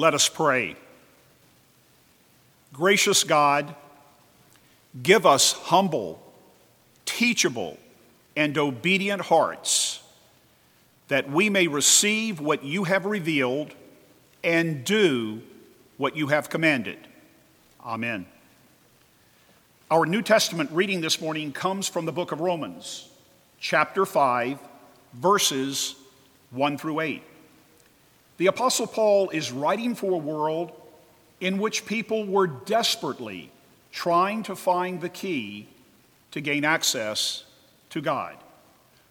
Let us pray. Gracious God, give us humble, teachable, and obedient hearts that we may receive what you have revealed and do what you have commanded. Amen. Our New Testament reading this morning comes from the book of Romans, chapter 5, verses 1 through 8. The Apostle Paul is writing for a world in which people were desperately trying to find the key to gain access to God.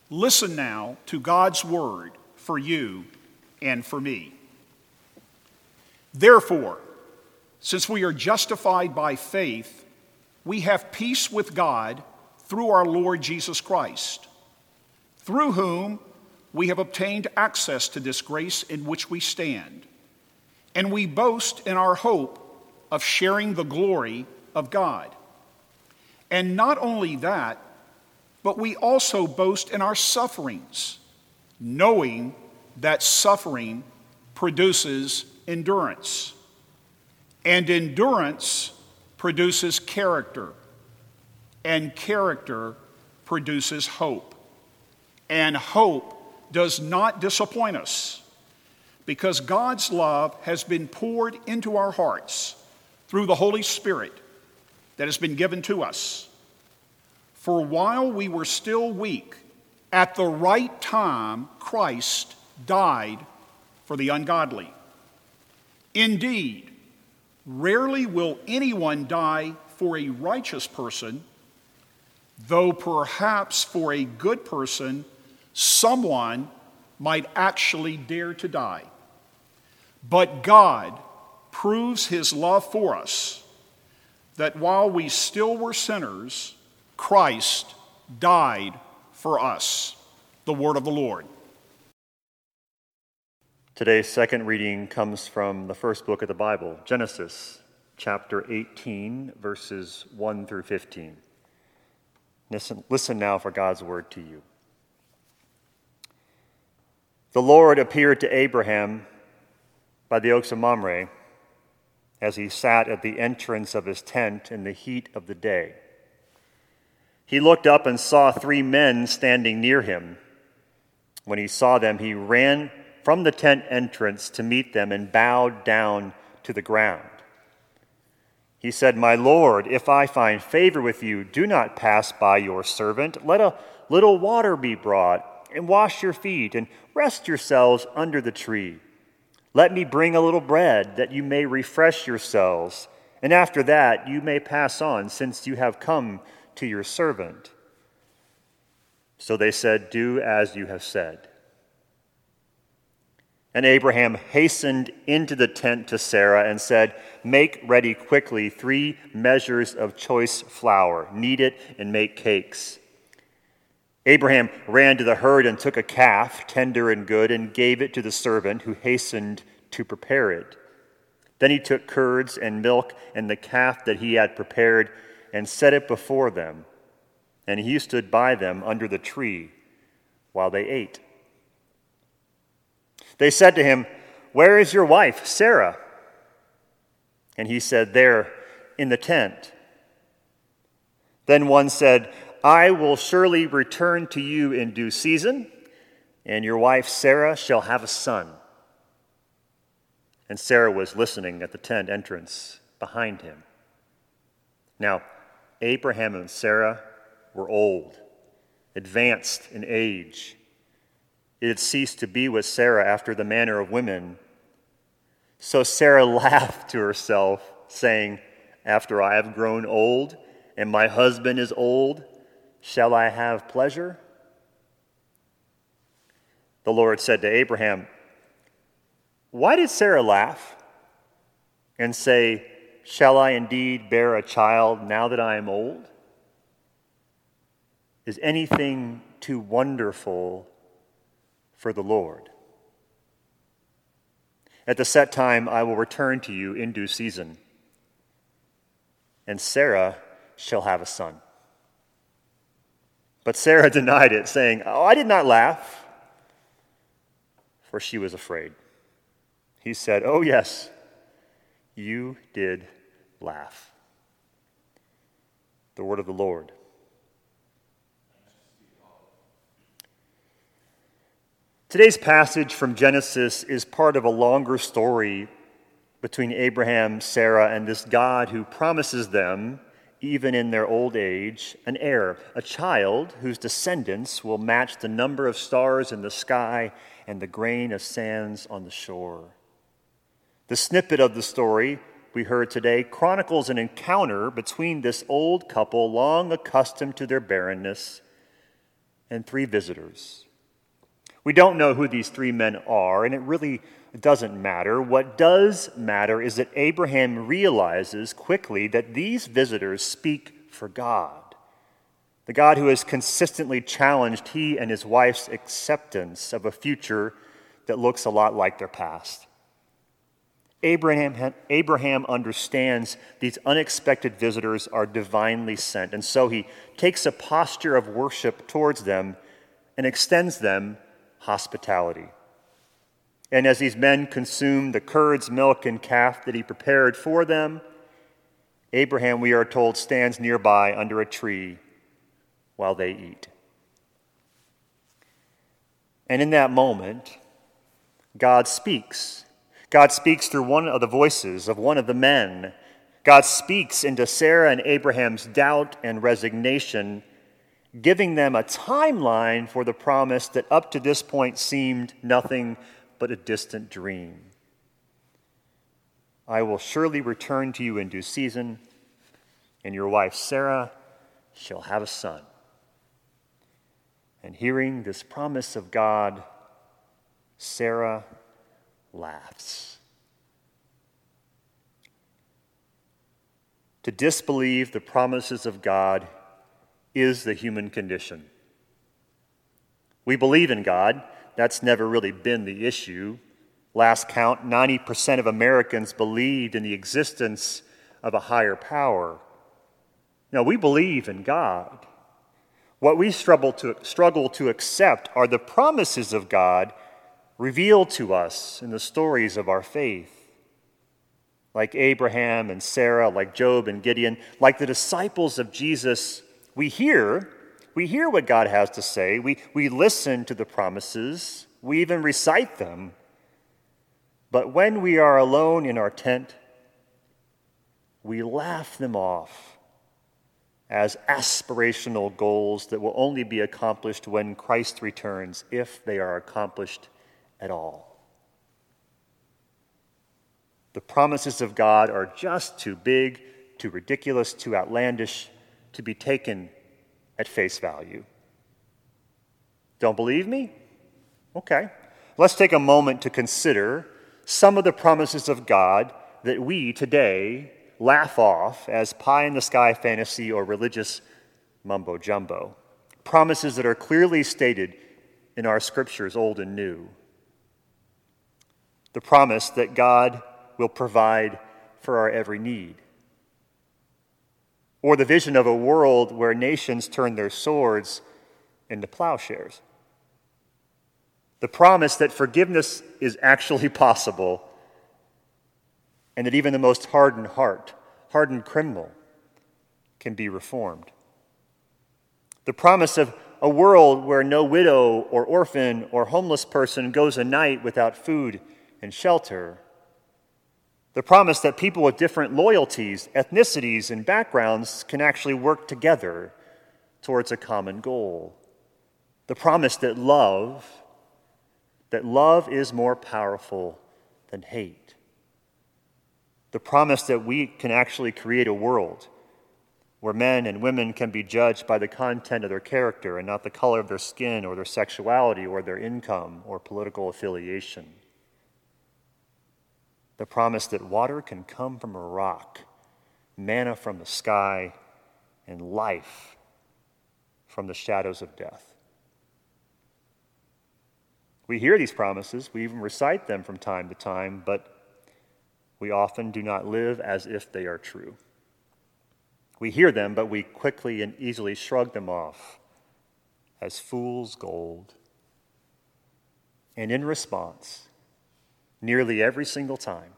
Listen now to God's word for you and for me. Therefore, since we are justified by faith, we have peace with God through our Lord Jesus Christ, through whom we have obtained access to this grace in which we stand. And we boast in our hope of sharing the glory of God. And not only that, but we also boast in our sufferings, knowing that suffering produces endurance. And endurance produces character, and character produces hope. And hope does not disappoint us because God's love has been poured into our hearts through the Holy Spirit that has been given to us. For while we were still weak, at the right time, Christ died for the ungodly. Indeed, rarely will anyone die for a righteous person, though perhaps for a good person, someone might actually dare to die. But God proves his love for us that while we still were sinners, Christ died for us. The word of the Lord. Today's second reading comes from the first book of the Bible, Genesis, chapter 18, verses 1 through 15. Listen, listen now for God's word to you. The Lord appeared to Abraham by the oaks of Mamre as he sat at the entrance of his tent in the heat of the day. He looked up and saw three men standing near him. When he saw them, he ran from the tent entrance to meet them and bowed down to the ground. He said, My Lord, if I find favor with you, do not pass by your servant. Let a little water be brought, and wash your feet, and rest yourselves under the tree. Let me bring a little bread, that you may refresh yourselves, and after that you may pass on, since you have come to your servant. So they said, Do as you have said. And Abraham hastened into the tent to Sarah and said, Make ready quickly three measures of choice flour, knead it, and make cakes. Abraham ran to the herd and took a calf, tender and good, and gave it to the servant who hastened to prepare it. Then he took curds and milk and the calf that he had prepared and set it before them. And he stood by them under the tree while they ate. They said to him, Where is your wife, Sarah? And he said, There, in the tent. Then one said, I will surely return to you in due season, and your wife Sarah shall have a son. And Sarah was listening at the tent entrance behind him. Now, Abraham and Sarah were old, advanced in age. It had ceased to be with Sarah after the manner of women. So Sarah laughed to herself, saying, After I have grown old and my husband is old, shall I have pleasure? The Lord said to Abraham, Why did Sarah laugh and say, Shall I indeed bear a child now that I am old? Is anything too wonderful for the Lord? At the set time, I will return to you in due season, and Sarah shall have a son. But Sarah denied it, saying, Oh, I did not laugh, for she was afraid. He said, Oh, yes, you did laugh. The word of the Lord. Today's passage from Genesis is part of a longer story between Abraham, Sarah, and this God who promises them, even in their old age, an heir, a child whose descendants will match the number of stars in the sky and the grain of sands on the shore. The snippet of the story we heard today chronicles an encounter between this old couple, long accustomed to their barrenness, and three visitors we don't know who these three men are, and it really doesn't matter. What does matter is that Abraham realizes quickly that these visitors speak for God, the God who has consistently challenged he and his wife's acceptance of a future that looks a lot like their past. Abraham, Abraham understands these unexpected visitors are divinely sent, and so he takes a posture of worship towards them and extends them hospitality. And as these men consume the curds, milk, and calf that he prepared for them, Abraham, we are told, stands nearby under a tree while they eat. And in that moment, God speaks. God speaks through one of the voices of one of the men. God speaks into Sarah and Abraham's doubt and resignation giving them a timeline for the promise that up to this point seemed nothing but a distant dream. I will surely return to you in due season, and your wife Sarah shall have a son. And hearing this promise of God, Sarah laughs. To disbelieve the promises of God is the human condition. We believe in God. That's never really been the issue. Last count, 90% of Americans believed in the existence of a higher power. Now, we believe in God. What we struggle to, struggle to accept are the promises of God revealed to us in the stories of our faith. Like Abraham and Sarah, like Job and Gideon, like the disciples of Jesus we hear, we hear what God has to say. We, we listen to the promises. We even recite them. But when we are alone in our tent, we laugh them off as aspirational goals that will only be accomplished when Christ returns, if they are accomplished at all. The promises of God are just too big, too ridiculous, too outlandish to be taken at face value. Don't believe me? Okay. Let's take a moment to consider some of the promises of God that we today laugh off as pie in the sky fantasy or religious mumbo jumbo. Promises that are clearly stated in our scriptures, old and new. The promise that God will provide for our every need or the vision of a world where nations turn their swords into plowshares. The promise that forgiveness is actually possible and that even the most hardened heart, hardened criminal, can be reformed. The promise of a world where no widow or orphan or homeless person goes a night without food and shelter the promise that people with different loyalties, ethnicities, and backgrounds can actually work together towards a common goal. The promise that love, that love is more powerful than hate. The promise that we can actually create a world where men and women can be judged by the content of their character and not the color of their skin or their sexuality or their income or political affiliation the promise that water can come from a rock, manna from the sky, and life from the shadows of death. We hear these promises, we even recite them from time to time, but we often do not live as if they are true. We hear them, but we quickly and easily shrug them off as fool's gold. And in response, nearly every single time,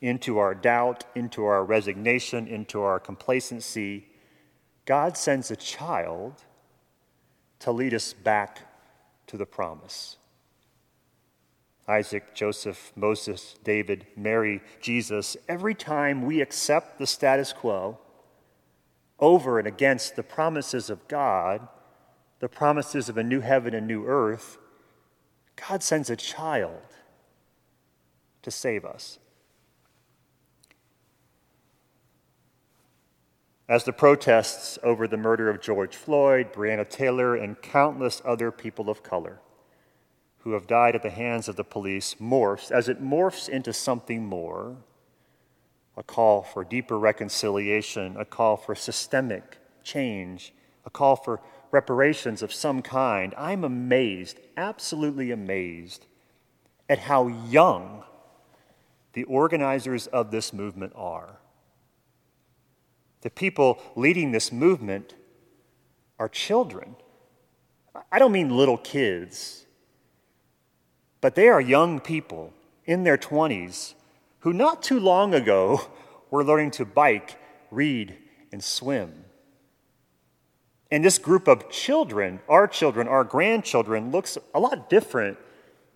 into our doubt, into our resignation, into our complacency, God sends a child to lead us back to the promise. Isaac, Joseph, Moses, David, Mary, Jesus, every time we accept the status quo over and against the promises of God, the promises of a new heaven and new earth, God sends a child to save us. As the protests over the murder of George Floyd, Breonna Taylor, and countless other people of color who have died at the hands of the police morphs, as it morphs into something more, a call for deeper reconciliation, a call for systemic change, a call for reparations of some kind, I'm amazed, absolutely amazed, at how young the organizers of this movement are. The people leading this movement are children. I don't mean little kids, but they are young people in their 20s who not too long ago were learning to bike, read, and swim. And this group of children, our children, our grandchildren, looks a lot different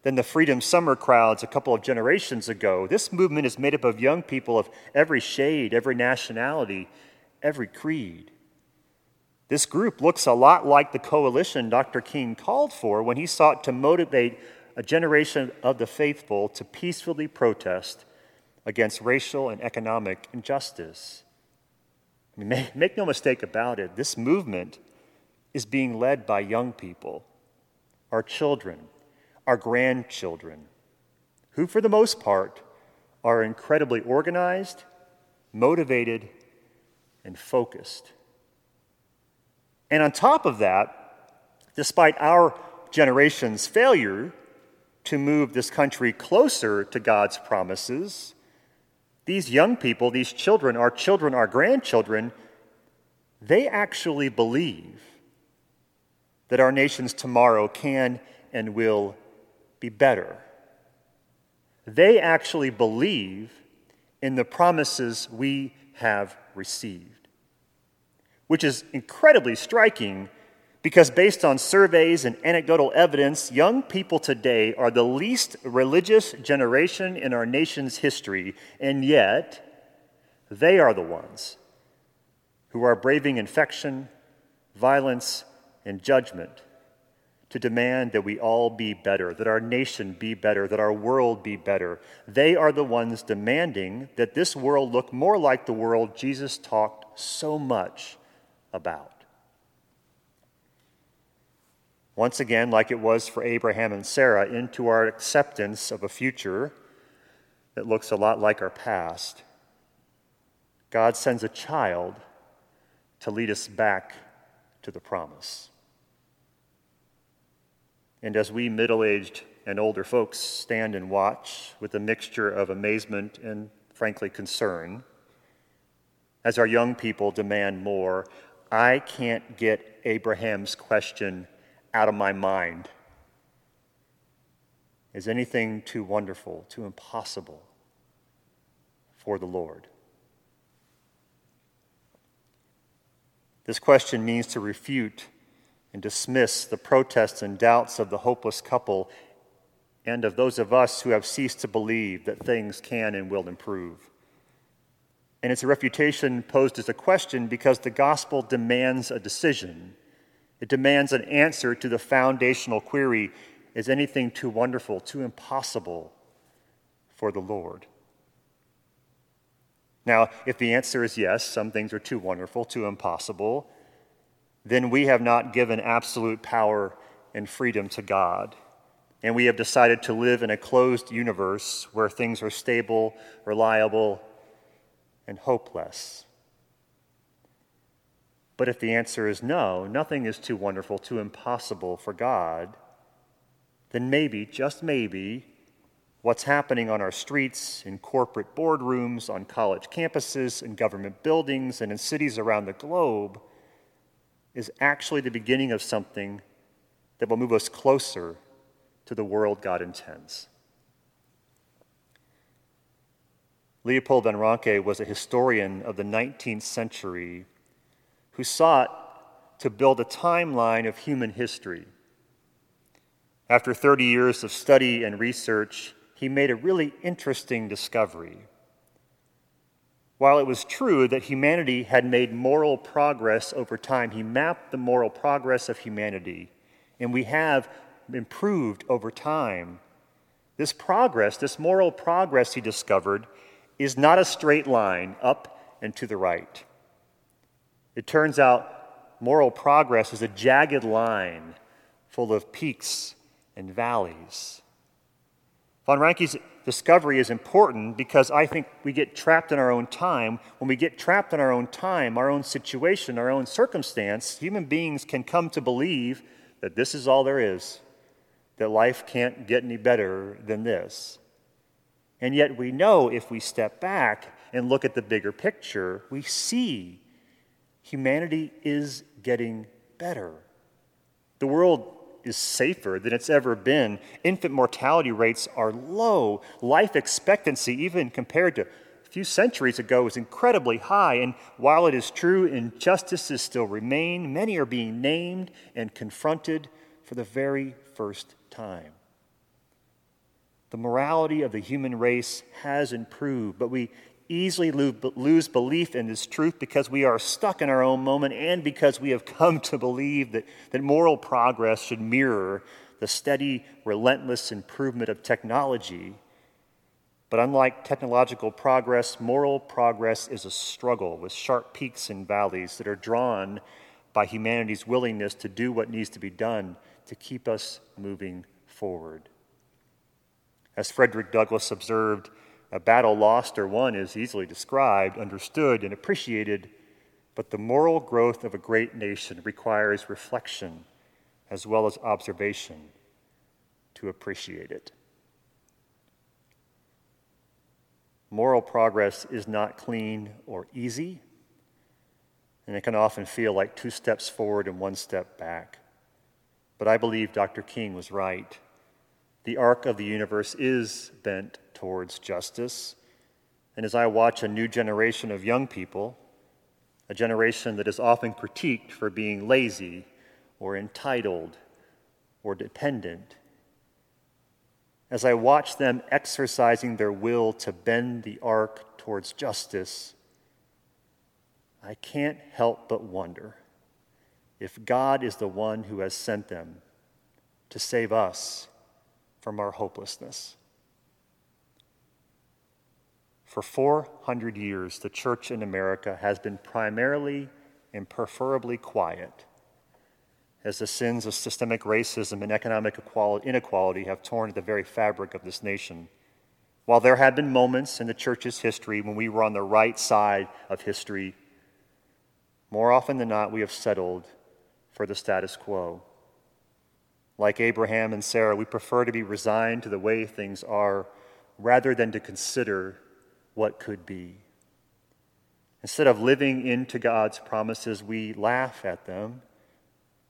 than the Freedom Summer crowds a couple of generations ago. This movement is made up of young people of every shade, every nationality, every creed. This group looks a lot like the coalition Dr. King called for when he sought to motivate a generation of the faithful to peacefully protest against racial and economic injustice. I mean, make, make no mistake about it, this movement is being led by young people, our children, our grandchildren, who, for the most part, are incredibly organized, motivated, and focused. And on top of that, despite our generation's failure to move this country closer to God's promises, these young people, these children, our children, our grandchildren, they actually believe that our nation's tomorrow can and will be better. They actually believe in the promises we have received, which is incredibly striking because, based on surveys and anecdotal evidence, young people today are the least religious generation in our nation's history, and yet they are the ones who are braving infection, violence, and judgment to demand that we all be better, that our nation be better, that our world be better. They are the ones demanding that this world look more like the world Jesus talked so much about. Once again, like it was for Abraham and Sarah, into our acceptance of a future that looks a lot like our past, God sends a child to lead us back to the promise. And as we middle aged and older folks stand and watch with a mixture of amazement and, frankly, concern, as our young people demand more, I can't get Abraham's question out of my mind. Is anything too wonderful, too impossible for the Lord? This question means to refute and dismiss the protests and doubts of the hopeless couple and of those of us who have ceased to believe that things can and will improve. And it's a refutation posed as a question because the gospel demands a decision. It demands an answer to the foundational query is anything too wonderful, too impossible for the Lord? Now, if the answer is yes, some things are too wonderful, too impossible, then we have not given absolute power and freedom to God. And we have decided to live in a closed universe where things are stable, reliable, and hopeless. But if the answer is no, nothing is too wonderful, too impossible for God, then maybe, just maybe, what's happening on our streets, in corporate boardrooms, on college campuses, in government buildings, and in cities around the globe is actually the beginning of something that will move us closer to the world God intends. Leopold von Ranke was a historian of the 19th century who sought to build a timeline of human history. After 30 years of study and research, he made a really interesting discovery. While it was true that humanity had made moral progress over time, he mapped the moral progress of humanity, and we have improved over time. This progress, this moral progress, he discovered, is not a straight line up and to the right. It turns out moral progress is a jagged line full of peaks and valleys. Von Ranke's discovery is important because I think we get trapped in our own time. When we get trapped in our own time, our own situation, our own circumstance, human beings can come to believe that this is all there is, that life can't get any better than this. And yet, we know if we step back and look at the bigger picture, we see humanity is getting better. The world is safer than it's ever been. Infant mortality rates are low. Life expectancy, even compared to a few centuries ago, is incredibly high. And while it is true injustices still remain, many are being named and confronted for the very first time. The morality of the human race has improved, but we easily lose belief in this truth because we are stuck in our own moment and because we have come to believe that, that moral progress should mirror the steady, relentless improvement of technology. But unlike technological progress, moral progress is a struggle with sharp peaks and valleys that are drawn by humanity's willingness to do what needs to be done to keep us moving forward. As Frederick Douglass observed, a battle lost or won is easily described, understood, and appreciated, but the moral growth of a great nation requires reflection as well as observation to appreciate it. Moral progress is not clean or easy, and it can often feel like two steps forward and one step back. But I believe Dr. King was right the arc of the universe is bent towards justice. And as I watch a new generation of young people, a generation that is often critiqued for being lazy or entitled or dependent, as I watch them exercising their will to bend the arc towards justice, I can't help but wonder if God is the one who has sent them to save us from our hopelessness. For 400 years, the church in America has been primarily and preferably quiet as the sins of systemic racism and economic inequality have torn at the very fabric of this nation. While there have been moments in the church's history when we were on the right side of history, more often than not, we have settled for the status quo. Like Abraham and Sarah, we prefer to be resigned to the way things are rather than to consider what could be. Instead of living into God's promises, we laugh at them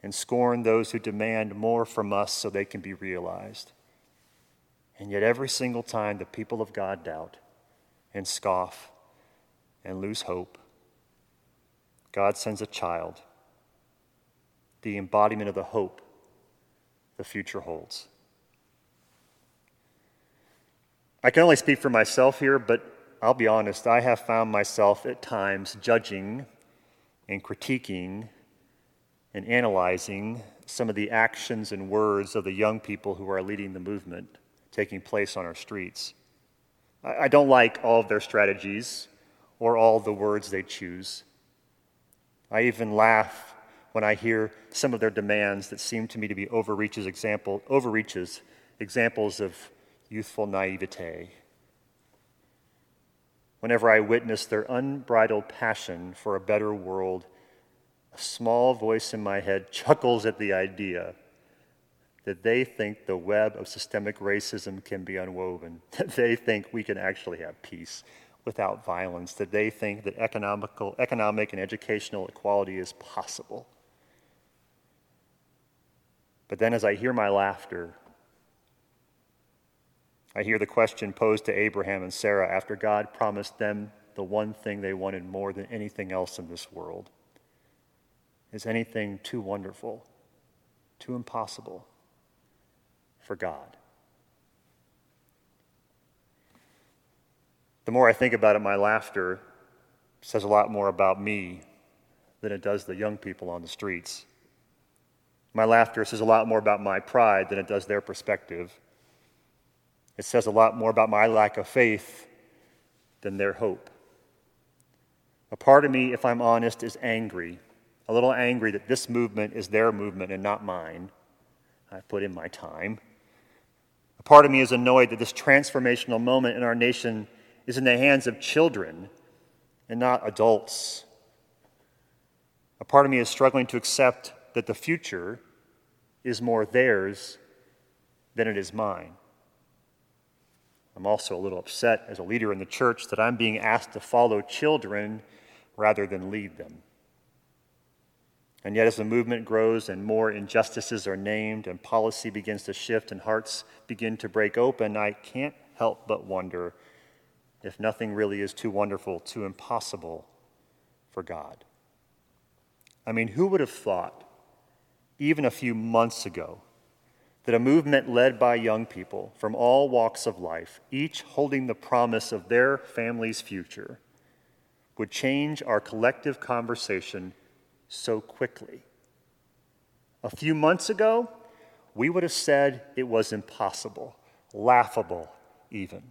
and scorn those who demand more from us so they can be realized. And yet, every single time the people of God doubt and scoff and lose hope, God sends a child, the embodiment of the hope the future holds. I can only speak for myself here, but I'll be honest, I have found myself at times judging and critiquing and analyzing some of the actions and words of the young people who are leading the movement taking place on our streets. I don't like all of their strategies or all the words they choose. I even laugh when I hear some of their demands that seem to me to be overreaches, example, overreaches examples of youthful naivete. Whenever I witness their unbridled passion for a better world, a small voice in my head chuckles at the idea that they think the web of systemic racism can be unwoven, that they think we can actually have peace without violence, that they think that economical, economic and educational equality is possible. But then as I hear my laughter, I hear the question posed to Abraham and Sarah after God promised them the one thing they wanted more than anything else in this world. Is anything too wonderful, too impossible for God? The more I think about it, my laughter says a lot more about me than it does the young people on the streets. My laughter says a lot more about my pride than it does their perspective. It says a lot more about my lack of faith than their hope. A part of me, if I'm honest, is angry, a little angry that this movement is their movement and not mine. I put in my time. A part of me is annoyed that this transformational moment in our nation is in the hands of children and not adults. A part of me is struggling to accept that the future is more theirs than it is mine. I'm also a little upset as a leader in the church that I'm being asked to follow children rather than lead them. And yet, as the movement grows and more injustices are named and policy begins to shift and hearts begin to break open, I can't help but wonder if nothing really is too wonderful, too impossible for God. I mean, who would have thought, even a few months ago, that a movement led by young people from all walks of life, each holding the promise of their family's future, would change our collective conversation so quickly? A few months ago, we would have said it was impossible, laughable even.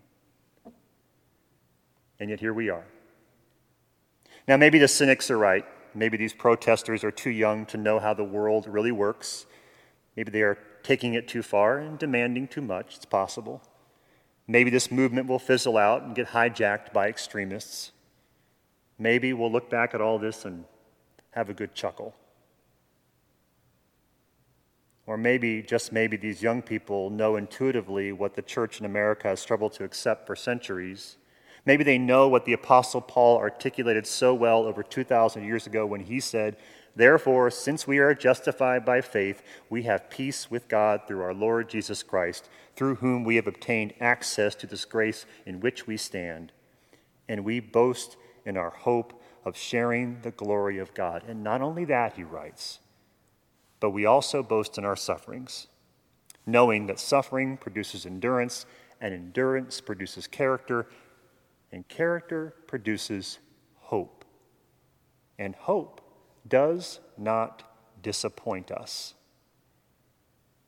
And yet here we are. Now, maybe the cynics are right. Maybe these protesters are too young to know how the world really works. Maybe they are taking it too far and demanding too much. It's possible. Maybe this movement will fizzle out and get hijacked by extremists. Maybe we'll look back at all this and have a good chuckle. Or maybe, just maybe, these young people know intuitively what the church in America has struggled to accept for centuries Maybe they know what the Apostle Paul articulated so well over 2,000 years ago when he said, Therefore, since we are justified by faith, we have peace with God through our Lord Jesus Christ, through whom we have obtained access to this grace in which we stand. And we boast in our hope of sharing the glory of God. And not only that, he writes, but we also boast in our sufferings, knowing that suffering produces endurance, and endurance produces character and character produces hope. And hope does not disappoint us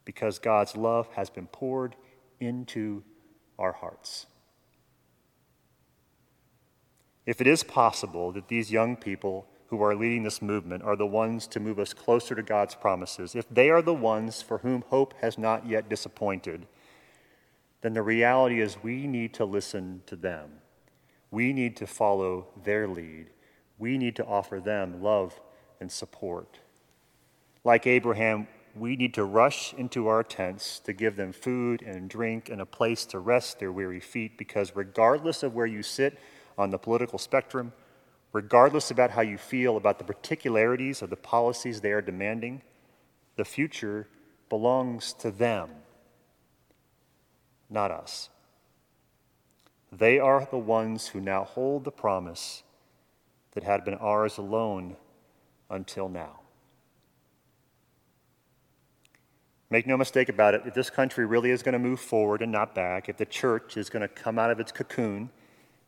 because God's love has been poured into our hearts. If it is possible that these young people who are leading this movement are the ones to move us closer to God's promises, if they are the ones for whom hope has not yet disappointed, then the reality is we need to listen to them we need to follow their lead. We need to offer them love and support. Like Abraham, we need to rush into our tents to give them food and drink and a place to rest their weary feet because, regardless of where you sit on the political spectrum, regardless about how you feel about the particularities of the policies they are demanding, the future belongs to them, not us. They are the ones who now hold the promise that had been ours alone until now. Make no mistake about it, if this country really is going to move forward and not back, if the church is going to come out of its cocoon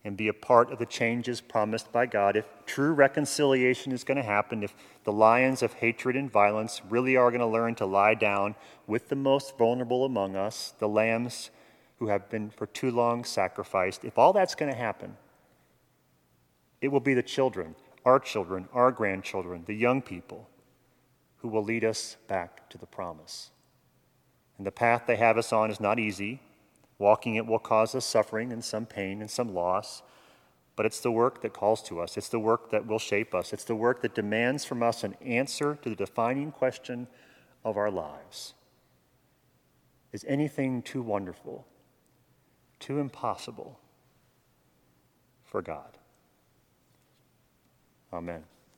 and be a part of the changes promised by God, if true reconciliation is going to happen, if the lions of hatred and violence really are going to learn to lie down with the most vulnerable among us, the lambs who have been for too long sacrificed, if all that's going to happen, it will be the children, our children, our grandchildren, the young people, who will lead us back to the promise. And the path they have us on is not easy. Walking it will cause us suffering and some pain and some loss. But it's the work that calls to us. It's the work that will shape us. It's the work that demands from us an answer to the defining question of our lives Is anything too wonderful too impossible for God. Amen.